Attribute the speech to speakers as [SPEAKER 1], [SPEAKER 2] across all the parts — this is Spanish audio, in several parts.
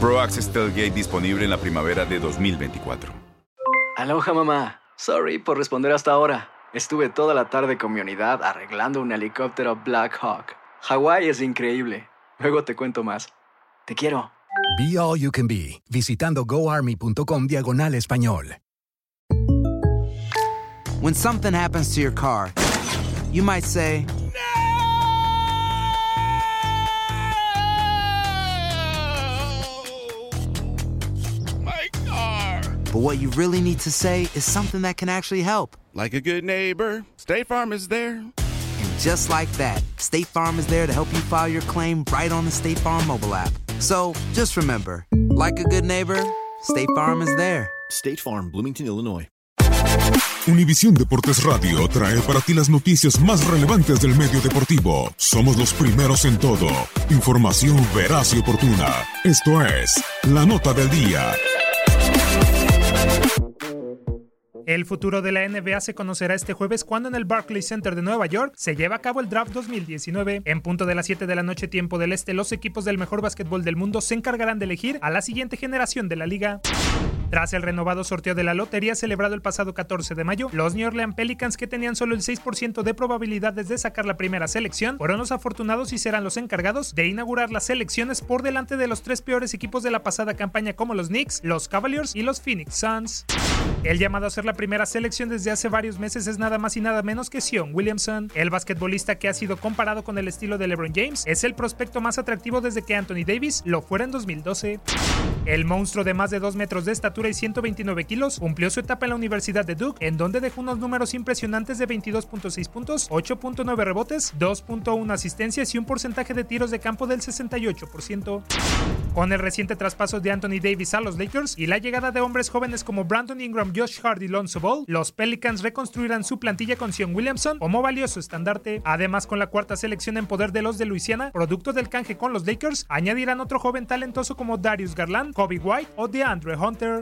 [SPEAKER 1] Pro Access Tailgate disponible en la primavera de 2024.
[SPEAKER 2] Aloha mamá. Sorry por responder hasta ahora. Estuve toda la tarde con mi unidad arreglando un helicóptero Black Hawk. Hawái es increíble. Luego te cuento más. Te quiero.
[SPEAKER 3] Be All You Can Be, visitando goarmy.com diagonal español.
[SPEAKER 4] When something happens to your car, you might say, but what you really need to say is something that can actually help.
[SPEAKER 5] Like a good neighbor, State Farm is there.
[SPEAKER 4] And just like that, State Farm is there to help you file your claim right on the State Farm mobile app. So just remember, like a good neighbor, State Farm is there.
[SPEAKER 6] State Farm, Bloomington, Illinois.
[SPEAKER 7] Univisión Deportes Radio trae para ti las noticias más relevantes del medio deportivo. Somos los primeros en todo. Información veraz y oportuna. Esto es La Nota del Día.
[SPEAKER 8] El futuro de la NBA se conocerá este jueves cuando en el Barclays Center de Nueva York se lleva a cabo el Draft 2019. En punto de las 7 de la noche tiempo del este, los equipos del mejor básquetbol del mundo se encargarán de elegir a la siguiente generación de la liga. Tras el renovado sorteo de la lotería celebrado el pasado 14 de mayo, los New Orleans Pelicans, que tenían solo el 6% de probabilidades de sacar la primera selección, fueron los afortunados y serán los encargados de inaugurar las selecciones por delante de los tres peores equipos de la pasada campaña como los Knicks, los Cavaliers y los Phoenix Suns. El llamado a ser la primera selección desde hace varios meses es nada más y nada menos que Sion Williamson. El basquetbolista que ha sido comparado con el estilo de LeBron James es el prospecto más atractivo desde que Anthony Davis lo fuera en 2012. El monstruo de más de 2 metros de estatura y 129 kilos cumplió su etapa en la Universidad de Duke, en donde dejó unos números impresionantes de 22.6 puntos, 8.9 rebotes, 2.1 asistencias y un porcentaje de tiros de campo del 68%. Con el reciente traspaso de Anthony Davis a los Lakers y la llegada de hombres jóvenes como Brandon Ingram, Josh Hart y Lonzo Ball, los Pelicans reconstruirán su plantilla con Sion Williamson como valioso estandarte. Además, con la cuarta selección en poder de los de Luisiana, producto del canje con los Lakers, añadirán otro joven talentoso como Darius Garland, Kobe White o DeAndre Hunter.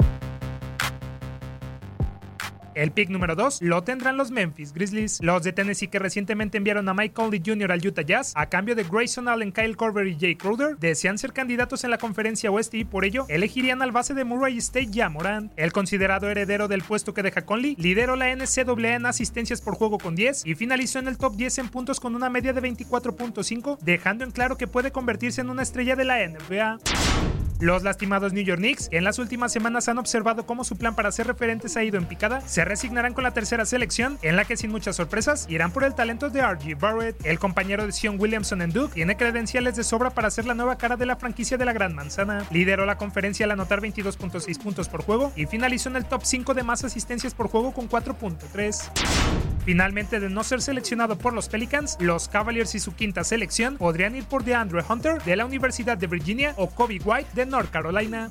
[SPEAKER 8] El pick número 2 lo tendrán los Memphis Grizzlies. Los de Tennessee que recientemente enviaron a Mike Conley Jr. al Utah Jazz a cambio de Grayson Allen, Kyle Korver y Jay Crowder desean ser candidatos en la conferencia oeste y por ello elegirían al base de Murray State ya Morant. El considerado heredero del puesto que deja Conley lideró la NCAA en asistencias por juego con 10 y finalizó en el top 10 en puntos con una media de 24.5, dejando en claro que puede convertirse en una estrella de la NBA. Los lastimados New York Knicks, en las últimas semanas han observado cómo su plan para ser referentes ha ido en picada, se resignarán con la tercera selección, en la que sin muchas sorpresas irán por el talento de RG Barrett. El compañero de Sion Williamson en Duke tiene credenciales de sobra para ser la nueva cara de la franquicia de la Gran Manzana. Lideró la conferencia al anotar 22.6 puntos por juego y finalizó en el top 5 de más asistencias por juego con 4.3. Finalmente, de no ser seleccionado por los Pelicans, los Cavaliers y su quinta selección podrían ir por DeAndre Hunter de la Universidad de Virginia o Kobe White de North Carolina.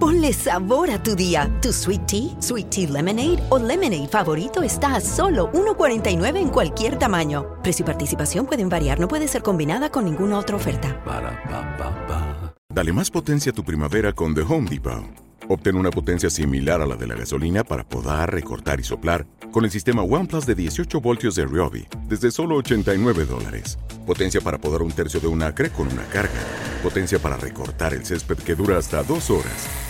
[SPEAKER 9] Ponle sabor a tu día. Tu sweet tea, sweet tea lemonade o lemonade favorito está a solo 1.49 en cualquier tamaño. Precio y participación pueden variar, no puede ser combinada con ninguna otra oferta.
[SPEAKER 7] Dale más potencia a tu primavera con The Home Depot. Obtén una potencia similar a la de la gasolina para podar, recortar y soplar con el sistema OnePlus de 18 voltios de Ryobi desde solo 89 dólares. Potencia para podar un tercio de un acre con una carga. Potencia para recortar el césped que dura hasta dos horas.